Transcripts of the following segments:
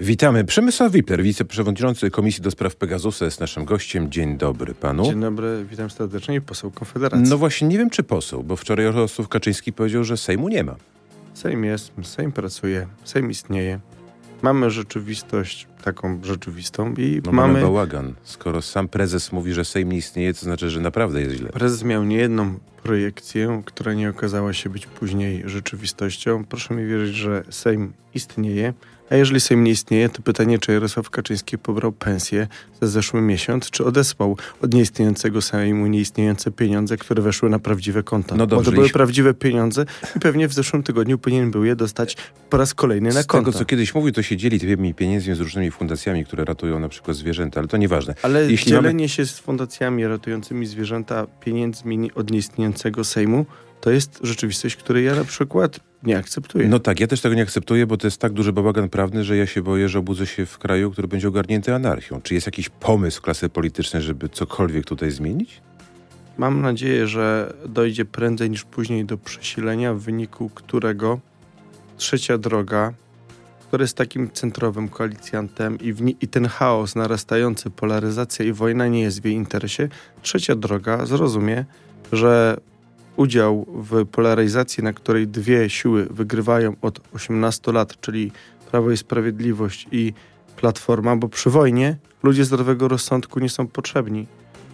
Witamy. Przemysław Wipler, wiceprzewodniczący Komisji do Spraw Pegasusa jest naszym gościem. Dzień dobry panu. Dzień dobry, witam serdecznie poseł Konfederacji. No właśnie, nie wiem czy poseł, bo wczoraj Jarosław Kaczyński powiedział, że Sejmu nie ma. Sejm jest, Sejm pracuje, Sejm istnieje. Mamy rzeczywistość taką rzeczywistą i No mamy... mamy bałagan. Skoro sam prezes mówi, że Sejm nie istnieje, to znaczy, że naprawdę jest źle. Prezes miał niejedną projekcję, która nie okazała się być później rzeczywistością. Proszę mi wierzyć, że Sejm istnieje. A jeżeli Sejm nie istnieje, to pytanie, czy Jarosław Kaczyński pobrał pensję za zeszły miesiąc, czy odesłał od nieistniejącego Sejmu nieistniejące pieniądze, które weszły na prawdziwe konta. No dobrze, Bo to były prawdziwe pieniądze i pewnie w zeszłym tygodniu powinien był je dostać po raz kolejny na Z konto. tego, co kiedyś mówił, to się dzieli tymi pieniędzmi z różnymi fundacjami, które ratują na przykład zwierzęta, ale to nieważne. Ale Jeśli dzielenie mamy- się z fundacjami ratującymi zwierzęta pieniędzmi od nieistniejącego Sejmu to jest rzeczywistość, której ja na przykład nie akceptuję. No tak, ja też tego nie akceptuję, bo to jest tak duży bałagan prawny, że ja się boję, że obudzę się w kraju, który będzie ogarnięty anarchią. Czy jest jakiś pomysł klasy politycznej, żeby cokolwiek tutaj zmienić? Mam nadzieję, że dojdzie prędzej niż później do przesilenia, w wyniku którego trzecia droga, która jest takim centrowym koalicjantem i, w i ten chaos narastający, polaryzacja i wojna nie jest w jej interesie, trzecia droga zrozumie, że udział w polaryzacji, na której dwie siły wygrywają od 18 lat, czyli Prawo i Sprawiedliwość i Platforma, bo przy wojnie ludzie zdrowego rozsądku nie są potrzebni.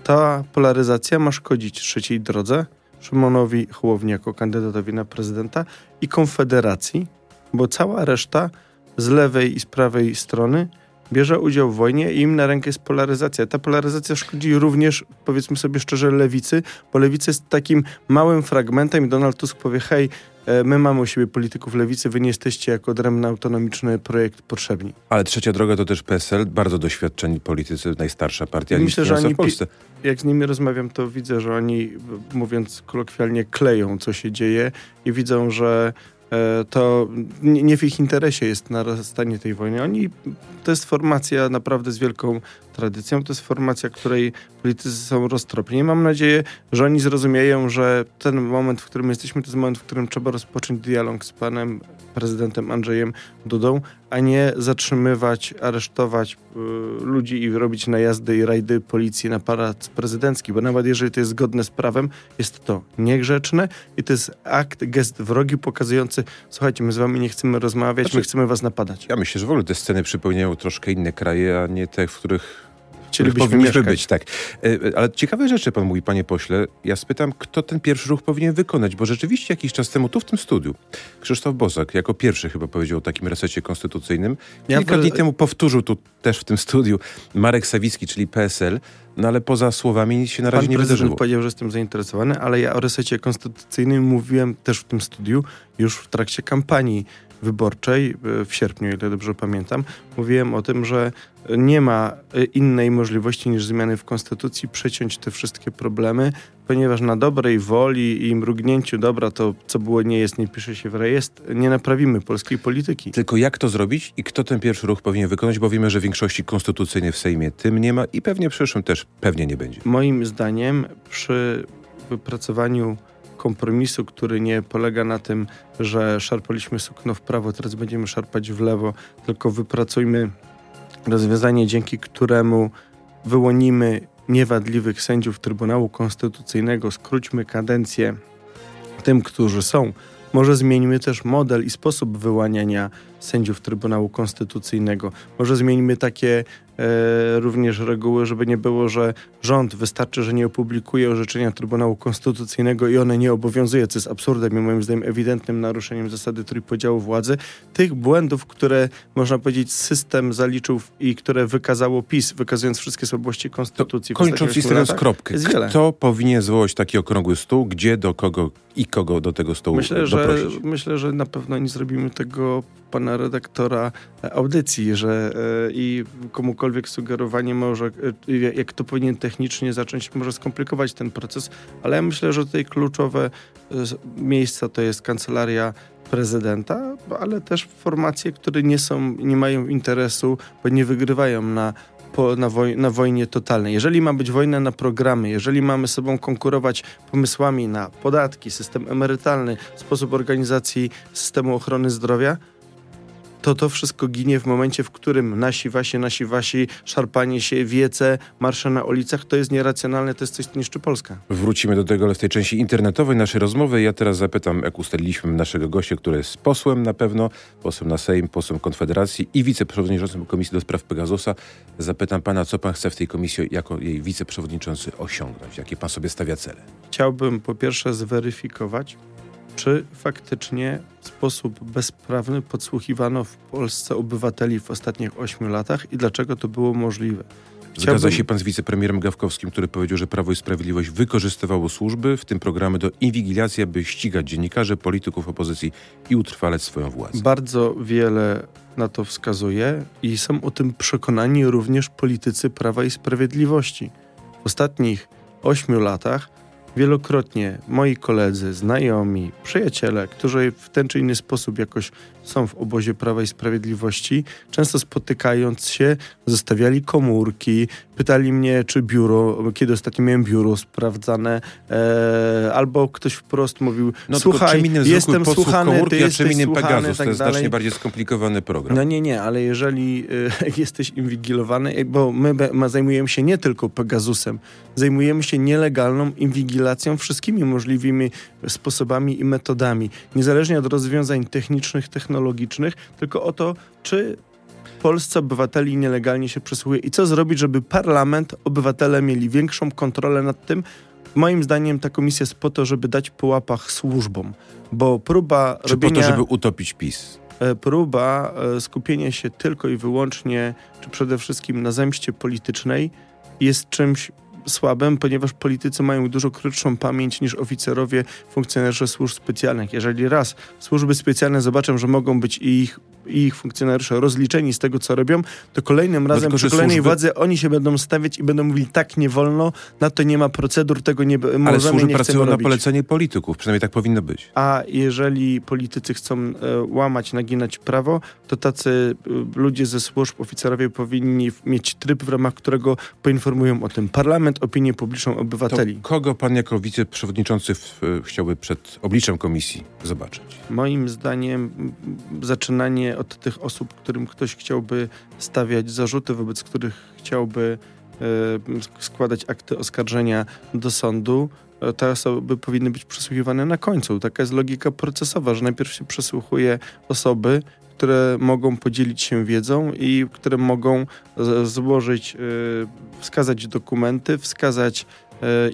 Ta polaryzacja ma szkodzić trzeciej drodze, Szymonowi Hołowni jako kandydatowi na prezydenta i Konfederacji, bo cała reszta z lewej i z prawej strony bierze udział w wojnie i im na rękę jest polaryzacja. Ta polaryzacja szkodzi również, powiedzmy sobie szczerze, lewicy, bo lewica jest takim małym fragmentem i Donald Tusk powie, hej, e, my mamy u siebie polityków lewicy, wy nie jesteście jako odrębny autonomiczny projekt potrzebni. Ale trzecia droga to też PSL, bardzo doświadczeni politycy, najstarsza partia Myślę, że oni w Polsce. jak z nimi rozmawiam, to widzę, że oni, mówiąc kolokwialnie, kleją, co się dzieje i widzą, że to nie nie w ich interesie jest narastanie tej wojny. Oni, to jest formacja naprawdę z wielką tradycją, to jest formacja, której politycy są roztropni. Mam nadzieję, że oni zrozumieją, że ten moment, w którym jesteśmy, to jest moment, w którym trzeba rozpocząć dialog z panem prezydentem Andrzejem Dudą, a nie zatrzymywać, aresztować y, ludzi i robić najazdy i rajdy policji na pałac prezydencki, bo nawet jeżeli to jest zgodne z prawem, jest to niegrzeczne i to jest akt, gest wrogi pokazujący, słuchajcie, my z wami nie chcemy rozmawiać, Znaczy- my chcemy was napadać. Ja myślę, że w ogóle te sceny przypominają troszkę inne kraje, a nie te, w których Chcielibyśmy powinniśmy mieszkać. być. Tak. E, e, Ale ciekawe rzeczy pan mówi, panie pośle. Ja spytam, kto ten pierwszy ruch powinien wykonać, bo rzeczywiście jakiś czas temu tu w tym studiu Krzysztof Bosak jako pierwszy chyba powiedział o takim resecie konstytucyjnym. Ja Kilka w- dni temu powtórzył tu też w tym studiu Marek Sawicki, czyli PSL, no ale poza słowami nic się na razie Pan nie wydarzyło. powiedział, że jestem zainteresowany, ale ja o resecie konstytucyjnym mówiłem też w tym studiu już w trakcie kampanii wyborczej e, w sierpniu, ile dobrze pamiętam. Mówiłem o tym, że nie ma e, innej możliwości niż zmiany w konstytucji, przeciąć te wszystkie problemy, ponieważ na dobrej woli i mrugnięciu dobra to, co było, nie jest, nie pisze się w rejestr, nie naprawimy polskiej polityki. Tylko jak to zrobić i kto ten pierwszy ruch powinien wykonać, bo wiemy, że większości konstytucyjnej w Sejmie tym nie ma i pewnie w przyszłym też pewnie nie będzie. Moim zdaniem przy wypracowaniu kompromisu, który nie polega na tym, że szarpaliśmy sukno w prawo, teraz będziemy szarpać w lewo, tylko wypracujmy rozwiązanie, dzięki któremu wyłonimy niewadliwych sędziów Trybunału Konstytucyjnego, skróćmy kadencję tym, którzy są. Może zmieńmy też model i sposób wyłaniania sędziów Trybunału Konstytucyjnego. Może zmieńmy takie e, również reguły, żeby nie było, że rząd wystarczy, że nie opublikuje orzeczenia Trybunału Konstytucyjnego i one nie obowiązuje, co jest absurdem i moim zdaniem ewidentnym naruszeniem zasady trójpodziału władzy. Tych błędów, które można powiedzieć system zaliczył i które wykazało PiS, wykazując wszystkie słabości Konstytucji. w Kończąc i stawiając kropkę, kto powinien zwołać taki okrągły stół, gdzie, do kogo i kogo do tego stołu Myślę, że, doprosić? myślę, że na pewno nie zrobimy tego pana redaktora e, audycji, że e, i komukolwiek sugerowanie może, e, jak to powinien technicznie zacząć, może skomplikować ten proces, ale ja myślę, że tutaj kluczowe miejsca to jest kancelaria prezydenta, ale też formacje, które nie są, nie mają interesu, bo nie wygrywają na po, na, woj, na wojnie totalnej. Jeżeli ma być wojna na programy, jeżeli mamy sobą konkurować pomysłami na podatki, system emerytalny, sposób organizacji systemu ochrony zdrowia, to to wszystko ginie w momencie, w którym nasi wasi, nasi wasi, szarpanie się, wiece, marsze na ulicach, to jest nieracjonalne, to jest coś, co niszczy Polskę. Wrócimy do tego, ale w tej części internetowej naszej rozmowy. Ja teraz zapytam, jak ustaliliśmy naszego gościa, który jest posłem na pewno, posłem na Sejm, posłem Konfederacji i wiceprzewodniczącym Komisji do Spraw Pegasusa. Zapytam pana, co pan chce w tej komisji jako jej wiceprzewodniczący osiągnąć? Jakie pan sobie stawia cele? Chciałbym po pierwsze zweryfikować, czy faktycznie w sposób bezprawny podsłuchiwano w Polsce obywateli w ostatnich ośmiu latach i dlaczego to było możliwe. Chciałbym... Zgadza się pan z wicepremierem Gawkowskim, który powiedział, że Prawo i Sprawiedliwość wykorzystywało służby, w tym programy do inwigilacji, aby ścigać dziennikarzy, polityków opozycji i utrwalać swoją władzę. Bardzo wiele na to wskazuje i są o tym przekonani również politycy Prawa i Sprawiedliwości. W ostatnich ośmiu latach wielokrotnie moi koledzy, znajomi, przyjaciele, którzy w ten czy inny sposób jakoś są w obozie Prawa i Sprawiedliwości, często spotykając się, zostawiali komórki, pytali mnie, czy biuro, kiedy ostatnio miałem biuro sprawdzane, e, albo ktoś wprost mówił, no, słuchaj, jestem słuchany, komórki, ty jesteś innym słuchany, Pegasus, tak to jest dalej. znacznie bardziej skomplikowany program. No nie, nie, ale jeżeli e, jesteś inwigilowany, bo my, my zajmujemy się nie tylko Pegasusem, zajmujemy się nielegalną inwigilacją wszystkimi możliwymi sposobami i metodami, niezależnie od rozwiązań technicznych, technologicznych, tylko o to, czy polscy obywateli nielegalnie się przesłuchuje i co zrobić, żeby parlament, obywatele mieli większą kontrolę nad tym. Moim zdaniem ta komisja jest po to, żeby dać po łapach służbom, bo próba Czy robienia... po to, żeby utopić PiS? E, próba e, skupienia się tylko i wyłącznie, czy przede wszystkim na zemście politycznej jest czymś słabym, ponieważ politycy mają dużo krótszą pamięć niż oficerowie, funkcjonariusze służb specjalnych. Jeżeli raz służby specjalne zobaczą, że mogą być ich i ich funkcjonariusze rozliczeni z tego, co robią, to kolejnym no razem przy kolejnej służby... władzy oni się będą stawiać i będą mówili tak nie wolno, na to nie ma procedur, tego nie możemy, Ale służby nie pracują na polecenie polityków, przynajmniej tak powinno być. A jeżeli politycy chcą e, łamać, naginać prawo, to tacy e, ludzie ze służb, oficerowie powinni mieć tryb, w ramach którego poinformują o tym parlament, opinię publiczną, obywateli. To kogo pan jako wiceprzewodniczący w, e, chciałby przed obliczem komisji zobaczyć? Moim zdaniem zaczynanie od tych osób, którym ktoś chciałby stawiać zarzuty, wobec których chciałby e, składać akty oskarżenia do sądu, e, te osoby powinny być przesłuchiwane na końcu. Taka jest logika procesowa, że najpierw się przesłuchuje osoby, które mogą podzielić się wiedzą i które mogą złożyć, e, wskazać dokumenty, wskazać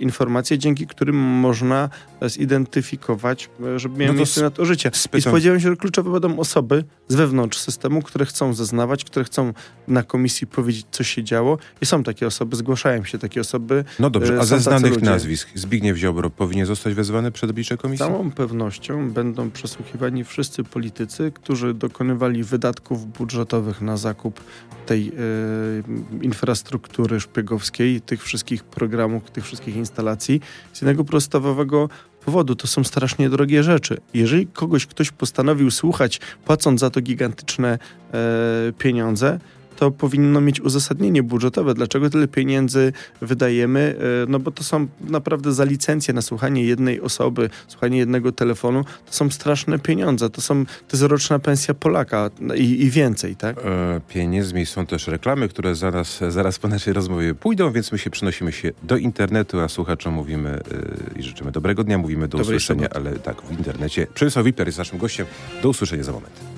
informacje, dzięki którym można zidentyfikować, e, żeby miały no miejsce na to życie. Spytam. I spodziewam się, że kluczowe będą osoby z wewnątrz systemu, które chcą zeznawać, które chcą na komisji powiedzieć, co się działo. I są takie osoby, zgłaszają się takie osoby. No dobrze, e, a ze znanych nazwisk Zbigniew Ziobro powinien zostać wezwany przed oblicze komisji? Z całą pewnością będą przesłuchiwani wszyscy politycy, którzy dokonywali wydatków budżetowych na zakup tej e, infrastruktury szpiegowskiej, tych wszystkich programów, tych wszystkich instalacji z jednego podstawowego powodu. To są strasznie drogie rzeczy. Jeżeli kogoś ktoś postanowił słuchać, płacąc za to gigantyczne e, pieniądze, to powinno mieć uzasadnienie budżetowe. Dlaczego tyle pieniędzy wydajemy? E, no bo to są naprawdę za licencję na słuchanie jednej osoby, słuchanie jednego telefonu, to są straszne pieniądze. To są, to jest roczna pensja Polaka i, i więcej, tak? E, pieniędzmi są też reklamy, które zaraz, zaraz po naszej rozmowie pójdą, więc my się przenosimy się do internetu, a słuchaczom mówimy e, i życzymy dobrego dnia, mówimy do Dobrej usłyszenia, ale tak, w internecie. Przemysław Wipler jest naszym gościem. Do usłyszenia za moment.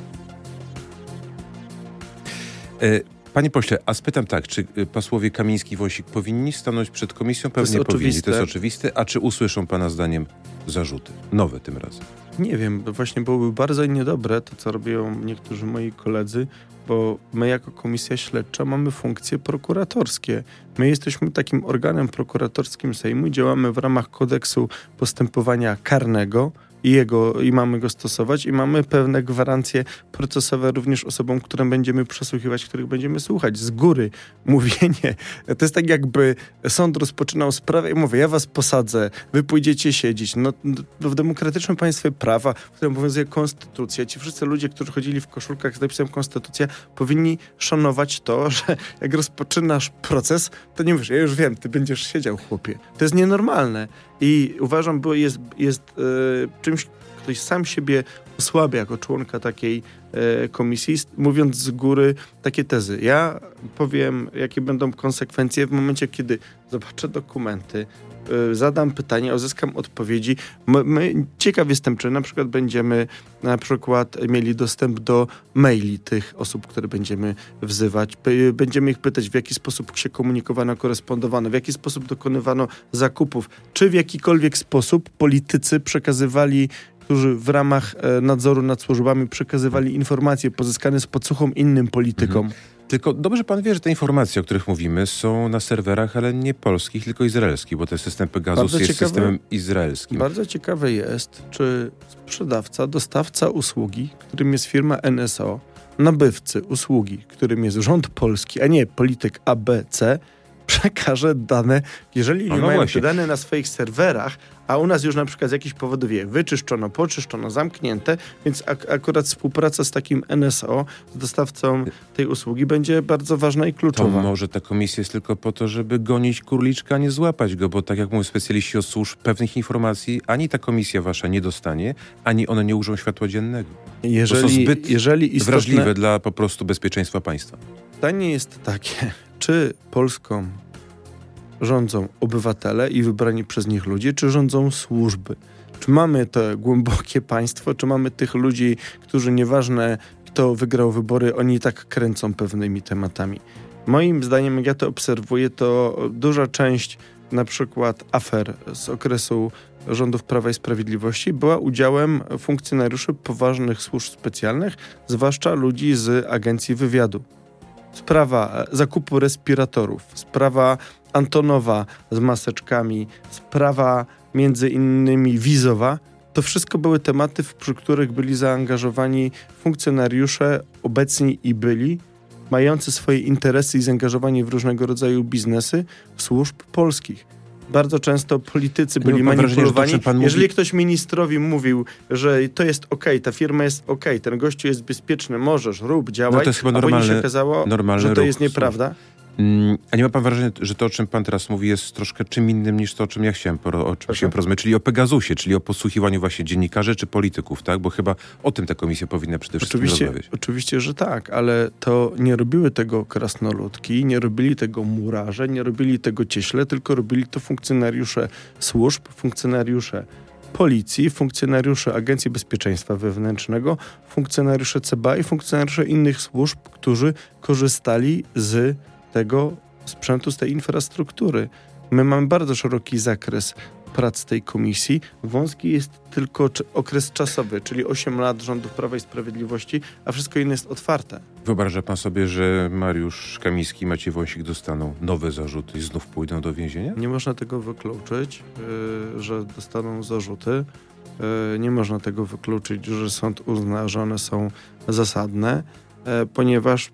E, panie pośle, a spytam tak, czy y, posłowie Kamiński i Wąsik powinni stanąć przed komisją? Pewnie to powinni, to jest oczywiste. A czy usłyszą pana zdaniem zarzuty? Nowe tym razem. Nie wiem, właśnie byłoby bardzo niedobre to, co robią niektórzy moi koledzy, bo my jako komisja śledcza mamy funkcje prokuratorskie. My jesteśmy takim organem prokuratorskim Sejmu, działamy w ramach kodeksu postępowania karnego, i, jego, i mamy go stosować i mamy pewne gwarancje procesowe również osobom, które będziemy przesłuchiwać, których będziemy słuchać. Z góry mówienie, to jest tak jakby sąd rozpoczynał sprawę i mówię, ja was posadzę, wy pójdziecie siedzieć. No, w demokratycznym państwie prawa, w którym obowiązuje konstytucja, ci wszyscy ludzie, którzy chodzili w koszulkach z napisem konstytucja, powinni szanować to, że jak rozpoczynasz proces, to nie wiesz, ja już wiem, ty będziesz siedział, chłopie. To jest nienormalne. I uważam, bo jest, jest yy, czymś, ktoś sam siebie osłabię jako członka takiej e, komisji, mówiąc z góry takie tezy. Ja powiem, jakie będą konsekwencje w momencie, kiedy zobaczę dokumenty, Y, zadam pytanie, uzyskam odpowiedzi. My, my, ciekaw jestem, czy na przykład będziemy na przykład mieli dostęp do maili tych osób, które będziemy wzywać. Będziemy ich pytać, w jaki sposób się komunikowano, korespondowano, w jaki sposób dokonywano zakupów, czy w jakikolwiek sposób politycy przekazywali którzy w ramach e, nadzoru nad służbami przekazywali informacje pozyskane z podsłuchą innym politykom. Mhm. Tylko dobrze pan wie, że te informacje, o których mówimy, są na serwerach, ale nie polskich, tylko izraelskich, bo ten system Pegasus Bardzo jest ciekawe, systemem izraelskim. Bardzo ciekawe jest, czy sprzedawca, dostawca usługi, którym jest firma NSO, nabywcy usługi, którym jest rząd polski, a nie polityk ABC, przekaże dane, jeżeli nie no mają te dane na swoich serwerach, a u nas już na przykład z jakichś powodów je wyczyszczono, poczyszczono, zamknięte, więc ak akurat współpraca z takim NSO, z dostawcą tej usługi będzie bardzo ważna i kluczowa. To może ta komisja jest tylko po to, żeby gonić kurliczka, a nie złapać go, bo tak jak mówią specjaliści od służb, pewnych informacji ani ta komisja wasza nie dostanie, ani one nie użą światła dziennego. Jeżeli, to są zbyt jeżeli istotne, wrażliwe dla po prostu bezpieczeństwa państwa. Pytanie jest takie, czy Polską rządzą obywatele i wybrani przez nich ludzie, czy rządzą służby? Czy mamy to głębokie państwo, czy mamy tych ludzi, którzy nieważne kto wygrał wybory, oni tak kręcą pewnymi tematami? Moim zdaniem, jak ja to obserwuję, to duża część na przykład afer z okresu rządów Prawa i Sprawiedliwości była udziałem funkcjonariuszy poważnych służb specjalnych, zwłaszcza ludzi z agencji wywiadu. Sprawa zakupu respiratorów, sprawa Antonowa z maseczkami, sprawa między innymi wizowa, to wszystko były tematy, przy których byli zaangażowani funkcjonariusze obecni i byli, mający swoje interesy i zaangażowanie w różnego rodzaju biznesy służb polskich. Bardzo często politycy byli manipulowani. Wrażenie, Jeżeli mówi... ktoś ministrowi mówił, że to jest ok, ta firma jest ok, ten gościu jest bezpieczny, możesz, rób, działaj, no to jest chyba normalne, a się okazało, że to jest nieprawda. A nie ma pan wrażenia, że to, o czym pan teraz mówi, jest troszkę czym innym niż to, o czym ja chciałem, o czym chciałem porozmawiać, czyli o Pegasusie, czyli o podsłuchiwaniu właśnie dziennikarzy czy polityków, tak? Bo chyba o tym ta komisja powinna przede wszystkim oczywiście, rozmawiać. Oczywiście, że tak, ale to nie robiły tego krasnoludki, nie robili tego murarze, nie robili tego cieśle, tylko robili to funkcjonariusze służb, funkcjonariusze policji, funkcjonariusze Agencji Bezpieczeństwa Wewnętrznego, funkcjonariusze CBA i funkcjonariusze innych służb, którzy korzystali z tego sprzętu, z tej infrastruktury. My mamy bardzo szeroki zakres prac tej komisji. Wąski jest tylko okres czasowy, czyli 8 lat rządów Prawa i Sprawiedliwości, a wszystko inne jest otwarte. Wyobraża pan sobie, że Mariusz Kamiński i Maciej Wąsik dostaną nowe zarzuty i znów pójdą do więzienia? Nie można tego wykluczyć, yy, że dostaną zarzuty. Yy, nie można tego wykluczyć, że sąd uzna, że one są zasadne, yy, ponieważ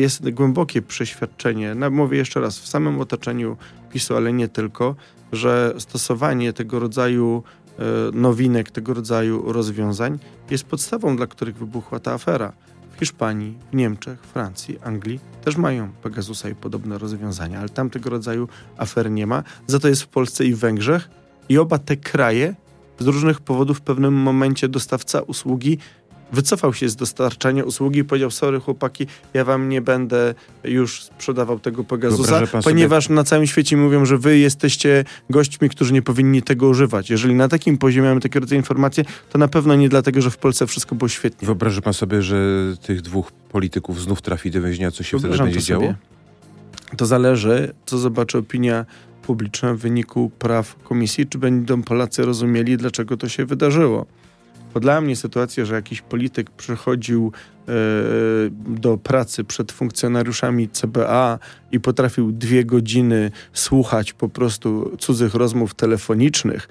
jest głębokie przeświadczenie, mówię jeszcze raz, w samym otoczeniu PiSu, ale nie tylko, że stosowanie tego rodzaju e, nowinek, tego rodzaju rozwiązań jest podstawą, dla których wybuchła ta afera. W Hiszpanii, w Niemczech, Francji, Anglii też mają Pegasusa i podobne rozwiązania, ale tam tego rodzaju afer nie ma. Za to jest w Polsce i w Węgrzech i oba te kraje z różnych powodów w pewnym momencie dostawca usługi wycofał się z dostarczania usługi i powiedział, sorry chłopaki, ja wam nie będę już sprzedawał tego Pegasusa, ponieważ sobie... na całym świecie mówią, że wy jesteście gośćmi, którzy nie powinni tego używać. Jeżeli na takim poziomie mamy takie rodzaje informacje, to na pewno nie dlatego, że w Polsce wszystko było świetnie. Wyobraża pan sobie, że tych dwóch polityków znów trafi do więzienia, co się Wyobrażam wtedy będzie działo? To zależy, co zobaczy opinia publiczna w wyniku praw komisji, czy będą Polacy rozumieli, dlaczego to się wydarzyło. Bo dla mnie sytuacja, że jakiś polityk przychodził e, do pracy przed funkcjonariuszami CBA i potrafił dwie godziny słuchać po prostu cudzych rozmów telefonicznych,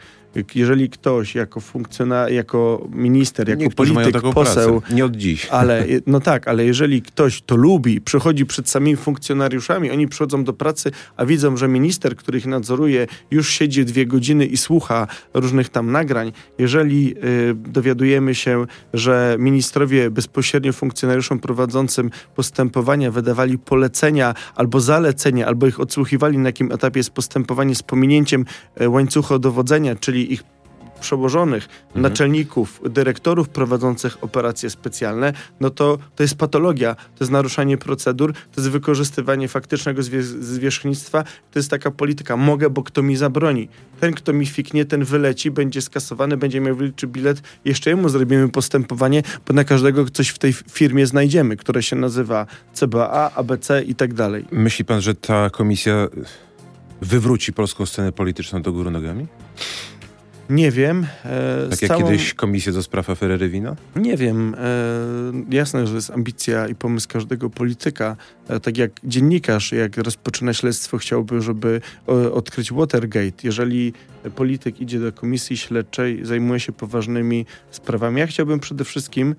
jeżeli ktoś jako funkcjonariusz, jako minister, jako Niektórzy polityk, poseł... Pracę. Nie od dziś. Ale, no tak, ale jeżeli ktoś to lubi, przychodzi przed samymi funkcjonariuszami, oni przychodzą do pracy, a widzą, że minister, który ich nadzoruje, już siedzi dwie godziny i słucha różnych tam nagrań. Jeżeli y, dowiadujemy się, że ministrowie bezpośrednio funkcjonariuszom prowadzącym postępowania wydawali polecenia albo zalecenia, albo ich odsłuchiwali, na jakim etapie jest postępowanie z pominięciem y, łańcucha dowodzenia, czyli ich przełożonych, mhm. naczelników, dyrektorów prowadzących operacje specjalne, no to to jest patologia, to jest naruszanie procedur, to jest wykorzystywanie faktycznego zwie zwierzchnictwa, to jest taka polityka, mogę, bo kto mi zabroni. Ten, kto mi fiknie, ten wyleci, będzie skasowany, będzie miał wilczy bilet, jeszcze jemu zrobimy postępowanie, bo na każdego coś w tej firmie znajdziemy, które się nazywa CBA, ABC i tak dalej. Myśli pan, że ta komisja wywróci polską scenę polityczną do góry nogami? Nie wiem. E, tak jak całą... kiedyś komisję do spraw afery Rewino? Nie wiem. E, jasne, że jest ambicja i pomysł każdego polityka. E, tak jak dziennikarz, jak rozpoczyna śledztwo, chciałby, żeby o, odkryć Watergate. Jeżeli polityk idzie do komisji śledczej, zajmuje się poważnymi sprawami. Ja chciałbym przede wszystkim,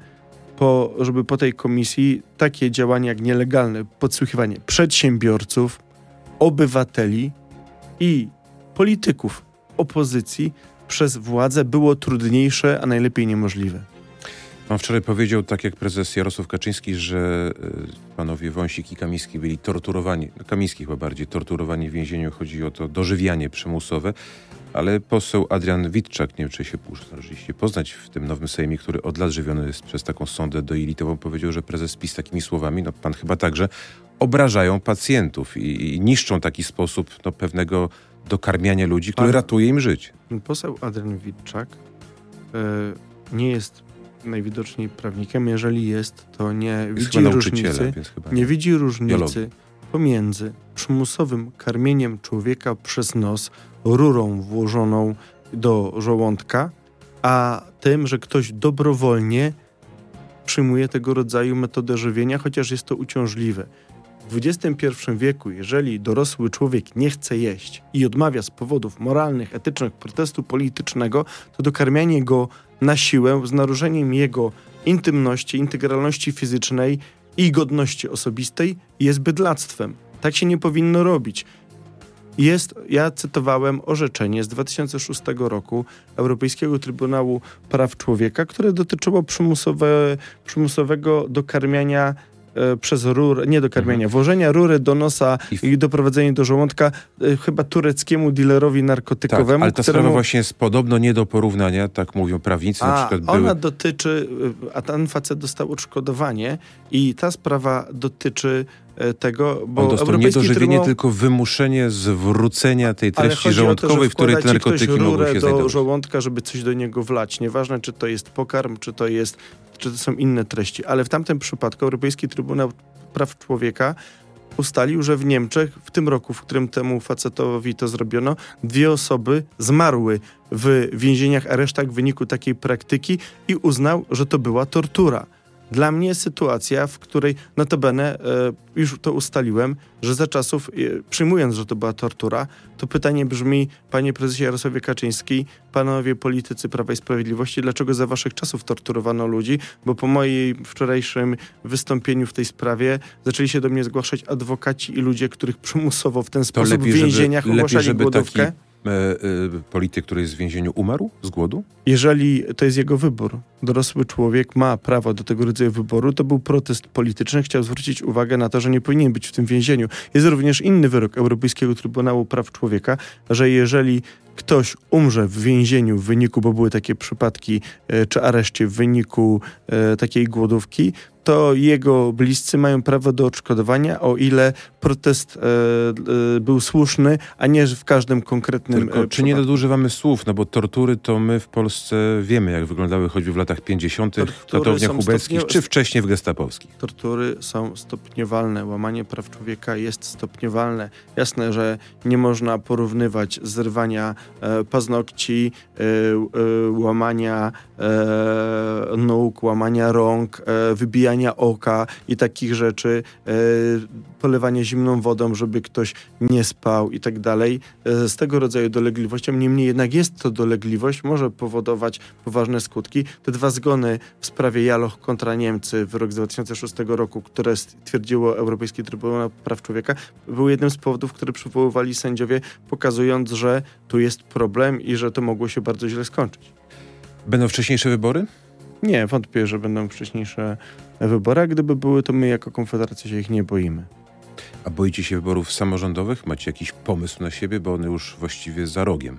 po, żeby po tej komisji takie działania jak nielegalne podsłuchiwanie przedsiębiorców, obywateli i polityków opozycji przez władzę było trudniejsze, a najlepiej niemożliwe. Pan wczoraj powiedział, tak jak prezes Jarosław Kaczyński, że y, panowie Wąsik i Kamiński byli torturowani, no Kamiński chyba bardziej, torturowani w więzieniu. Chodzi o to dożywianie przymusowe. Ale poseł Adrian Witczak, nie wiem czy się zdążyliście poznać w tym nowym Sejmie, który od lat żywiony jest przez taką sondę doilitową, powiedział, że prezes PiS takimi słowami, no pan chyba także, obrażają pacjentów i, i niszczą taki sposób no, pewnego dokarmiania ludzi, który Pan, ratuje im życie. Poseł Adrian Witczak y, nie jest najwidoczniej prawnikiem. Jeżeli jest, to nie jest widzi różnicy, nie, nie widzi różnicy pomiędzy przymusowym karmieniem człowieka przez nos rurą włożoną do żołądka, a tym, że ktoś dobrowolnie przyjmuje tego rodzaju metodę żywienia, chociaż jest to uciążliwe. W XXI wieku, jeżeli dorosły człowiek nie chce jeść i odmawia z powodów moralnych, etycznych, protestu politycznego, to dokarmianie go na siłę z naruszeniem jego intymności, integralności fizycznej i godności osobistej jest bydlactwem. Tak się nie powinno robić. Jest, ja cytowałem orzeczenie z 2006 roku Europejskiego Trybunału Praw Człowieka, które dotyczyło przymusowe, przymusowego dokarmiania przez rurę, nie do karmienia, mhm. włożenia rury do nosa i, i doprowadzenie do żołądka e, chyba tureckiemu dealerowi narkotykowemu. Tak, ale ta któremu... sprawa właśnie jest podobno nie do porównania, tak mówią prawnicy. A, na przykład ona były... dotyczy, e, a ten facet dostał odszkodowanie i ta sprawa dotyczy tego, bo On dostał nie dożywienie, trybunał... tylko wymuszenie zwrócenia tej treści żołądkowej, to, w której te narkotyki mogą się do znajdować. żołądka, żeby coś do niego wlać. Nieważne, czy to jest pokarm, czy to jest czy to są inne treści. Ale w tamtym przypadku Europejski Trybunał Praw Człowieka ustalił, że w Niemczech w tym roku, w którym temu facetowi to zrobiono, dwie osoby zmarły w więzieniach, aresztach w wyniku takiej praktyki i uznał, że to była tortura. Dla mnie sytuacja, w której notabene, e, już to ustaliłem, że za czasów, e, przyjmując, że to była tortura, to pytanie brzmi, panie prezesie Jarosławie Kaczyński, panowie politycy Prawa i Sprawiedliwości, dlaczego za waszych czasów torturowano ludzi? Bo po moim wczorajszym wystąpieniu w tej sprawie zaczęli się do mnie zgłaszać adwokaci i ludzie, których przymusowo w ten sposób lepiej, w więzieniach żeby, ogłaszali lepiej, żeby głodówkę. Taki polityk, który jest w więzieniu, umarł z głodu? Jeżeli to jest jego wybór, dorosły człowiek ma prawo do tego rodzaju wyboru, to był protest polityczny, chciał zwrócić uwagę na to, że nie powinien być w tym więzieniu. Jest również inny wyrok Europejskiego Trybunału Praw Człowieka, że jeżeli ktoś umrze w więzieniu w wyniku, bo były takie przypadki, e, czy areszcie w wyniku e, takiej głodówki, to jego bliscy mają prawo do odszkodowania, o ile protest e, był słuszny, a nie w każdym konkretnym Tylko, Czy nie nadużywamy słów? No bo tortury to my w Polsce wiemy, jak wyglądały choćby w latach 50. w katowniach ubeckich, czy wcześniej w gestapowskich. Tortury są stopniowalne. Łamanie praw człowieka jest stopniowalne. Jasne, że nie można porównywać zrywania paznokci, e, e, łamania e, nóg, łamania rąk, e, wybijania oka i takich rzeczy, e, polewanie zimną wodą, żeby ktoś nie spał i tak dalej, z tego rodzaju dolegliwością. Niemniej jednak jest to dolegliwość, może powodować poważne skutki. Te dwa zgony w sprawie Jaloch kontra Niemcy w roku 2006 roku, które stwierdziło Europejski Trybunał Praw Człowieka, były jednym z powodów, które przywoływali sędziowie, pokazując, że tu jest problem i że to mogło się bardzo źle skończyć. Będą wcześniejsze wybory? Nie, wątpię, że będą wcześniejsze wybory. A gdyby były, to my jako Konfederacja się ich nie boimy. A boicie się wyborów samorządowych? Macie jakiś pomysł na siebie, bo one już właściwie za rogiem?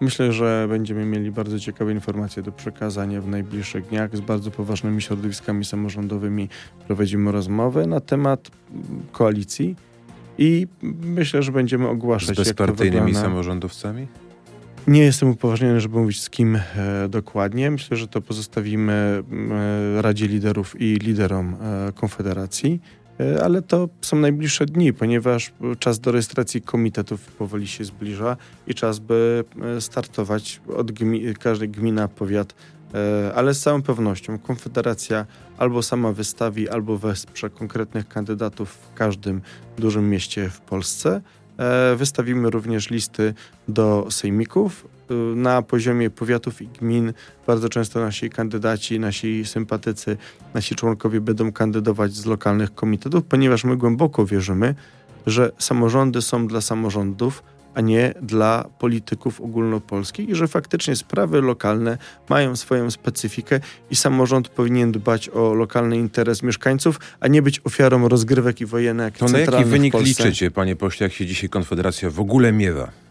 Myślę, że będziemy mieli bardzo ciekawe informacje do przekazania w najbliższych dniach. Z bardzo poważnymi środowiskami samorządowymi prowadzimy rozmowę na temat koalicji i myślę, że będziemy ogłaszać. Z bezpartyjnymi samorządowcami? Nie jestem upoważniony, żeby mówić z kim e, dokładnie. Myślę, że to pozostawimy e, Radzie Liderów i liderom e, Konfederacji. E, ale to są najbliższe dni, ponieważ czas do rejestracji komitetów powoli się zbliża i czas, by e, startować od gmi każdej gmina, powiat, e, ale z całą pewnością Konfederacja albo sama wystawi, albo wesprze konkretnych kandydatów w każdym dużym mieście w Polsce. Wystawimy również listy do sejmików, na poziomie powiatów i gmin bardzo często nasi kandydaci, nasi sympatycy, nasi członkowie będą kandydować z lokalnych komitetów, ponieważ my głęboko wierzymy, że samorządy są dla samorządów, a nie dla polityków ogólnopolskich i że faktycznie sprawy lokalne mają swoją specyfikę i samorząd powinien dbać o lokalny interes mieszkańców, a nie być ofiarą rozgrywek i wojenek To na jaki wynik liczycie, panie pośle, jak się dzisiaj Konfederacja w ogóle miewa?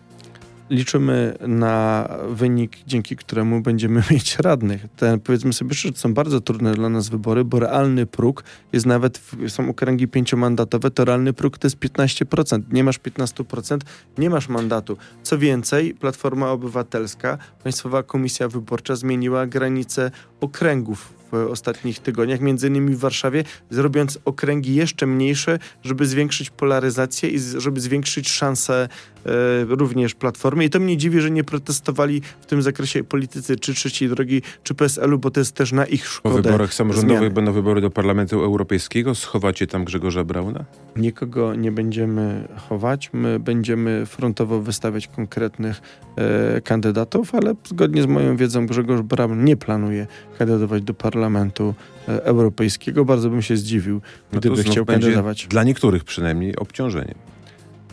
Liczymy na wynik, dzięki któremu będziemy mieć radnych. Te, powiedzmy sobie szczerze, są bardzo trudne dla nas wybory, bo realny próg jest nawet, są okręgi pięciomandatowe, to realny próg to jest 15%. Nie masz 15%, nie masz mandatu. Co więcej, Platforma Obywatelska, Państwowa Komisja Wyborcza zmieniła granice okręgów w ostatnich tygodniach, między innymi w Warszawie, zrobiąc okręgi jeszcze mniejsze, żeby zwiększyć polaryzację i żeby zwiększyć szanse e, również Platformy. I to mnie dziwi, że nie protestowali w tym zakresie politycy czy Trzeciej Drogi, czy PSL-u, bo to jest też na ich szkodę. Po wyborach samorządowych zmiany. będą wybory do Parlamentu Europejskiego. Schowacie tam Grzegorza Brauna? Nikogo nie będziemy chować. My będziemy frontowo wystawiać konkretnych e, kandydatów, ale zgodnie z moją wiedzą Grzegorz Braun nie planuje kandydować do Parlamentu e, Europejskiego. Bardzo bym się zdziwił, no gdyby chciał kandydować. Dla niektórych przynajmniej obciążeniem.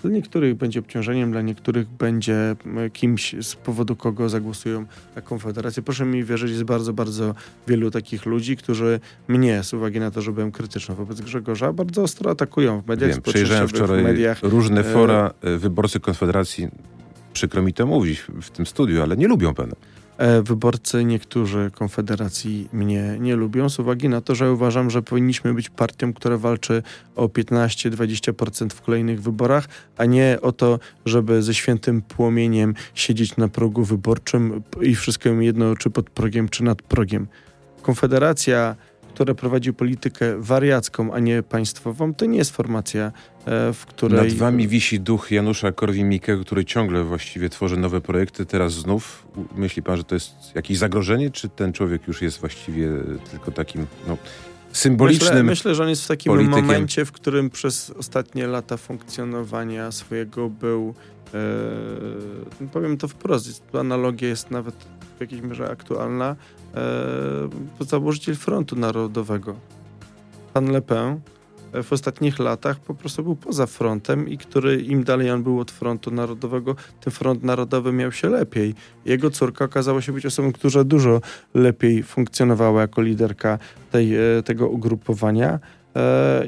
Dla niektórych będzie obciążeniem, dla niektórych będzie kimś, z powodu kogo zagłosują na Konfederację. Proszę mi wierzyć, jest bardzo, bardzo wielu takich ludzi, którzy mnie, z uwagi na to, że byłem krytyczny wobec Grzegorza, bardzo ostro atakują w mediach Wiem, przejrzałem wczoraj mediach. różne e, fora e, wyborcy Konfederacji, przykro mi to mówić w tym studiu, ale nie lubią pana. E, wyborcy niektórzy Konfederacji mnie nie lubią z uwagi na to, że uważam, że powinniśmy być partią, która walczy o 15-20% w kolejnych wyborach, a nie o to, żeby ze świętym płomieniem siedzieć na progu wyborczym i wszystko jedno, czy pod progiem, czy nad progiem. Konfederacja która prowadzi politykę wariacką, a nie państwową, to nie jest formacja, e, w której... Nad wami wisi duch Janusza Korwin-Mikke, który ciągle właściwie tworzy nowe projekty. Teraz znów myśli pan, że to jest jakieś zagrożenie, czy ten człowiek już jest właściwie tylko takim no, symbolicznym myślę, myślę, że on jest w takim politykiem. momencie, w którym przez ostatnie lata funkcjonowania swojego był e, powiem to wprost, analogia jest nawet w jakiejś mierze aktualna, e, założyciel Frontu Narodowego. Pan Le Pen e, w ostatnich latach po prostu był poza frontem i który im dalej on był od frontu narodowego, tym front narodowy miał się lepiej. Jego córka okazała się być osobą, która dużo lepiej funkcjonowała jako liderka tej, e, tego ugrupowania e,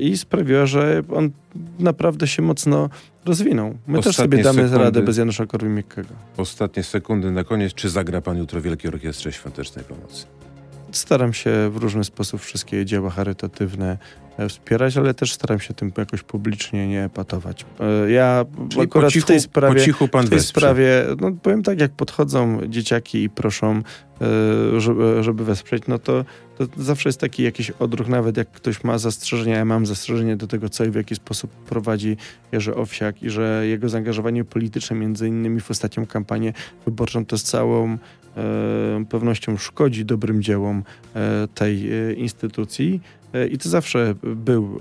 i sprawiła, że on naprawdę się mocno rozwinął. My Ostatnie też sobie damy sekundy, radę bez Janusza Korwin-Mikkego. Ostatnie sekundy na koniec. Czy zagra pan jutro Wielkiej Orkiestrze Świątecznej Pomocy? Staram się w różny sposób wszystkie dzieła charytatywne e, wspierać, ale też staram się tym jakoś publicznie nie patować. E, ja Czyli akurat po cichu, w tej sprawie, po cichu pan w tej sprawie no powiem tak, jak podchodzą dzieciaki i proszą, e, żeby, żeby wesprzeć, no to, to zawsze jest taki jakiś odruch, nawet jak ktoś ma zastrzeżenia, ja mam zastrzeżenie do tego, co i w jaki sposób prowadzi Jerzy Owsiak i że jego zaangażowanie polityczne, między innymi w ostatnią kampanię wyborczą, to z całą e, pewnością szkodzi dobrym dziełom e, tej e, instytucji. E, I to zawsze był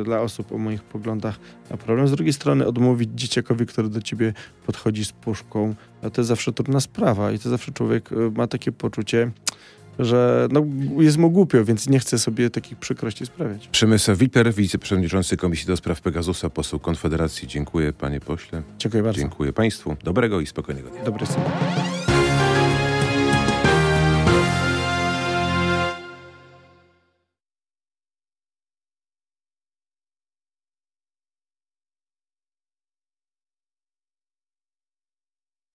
e, dla osób o moich poglądach problem. Z drugiej strony odmówić dzieciakowi, który do ciebie podchodzi z puszką, to jest zawsze trudna sprawa i to zawsze człowiek e, ma takie poczucie, że no, jest mu głupio, więc nie chce sobie takich przykrości sprawiać. Przemysław Wiper, wiceprzewodniczący Komisji do Spraw Pegasusa, poseł Konfederacji. Dziękuję panie pośle. Dziękuję bardzo. Dziękuję państwu. Dobrego i spokojnego dnia. Dobry sobie.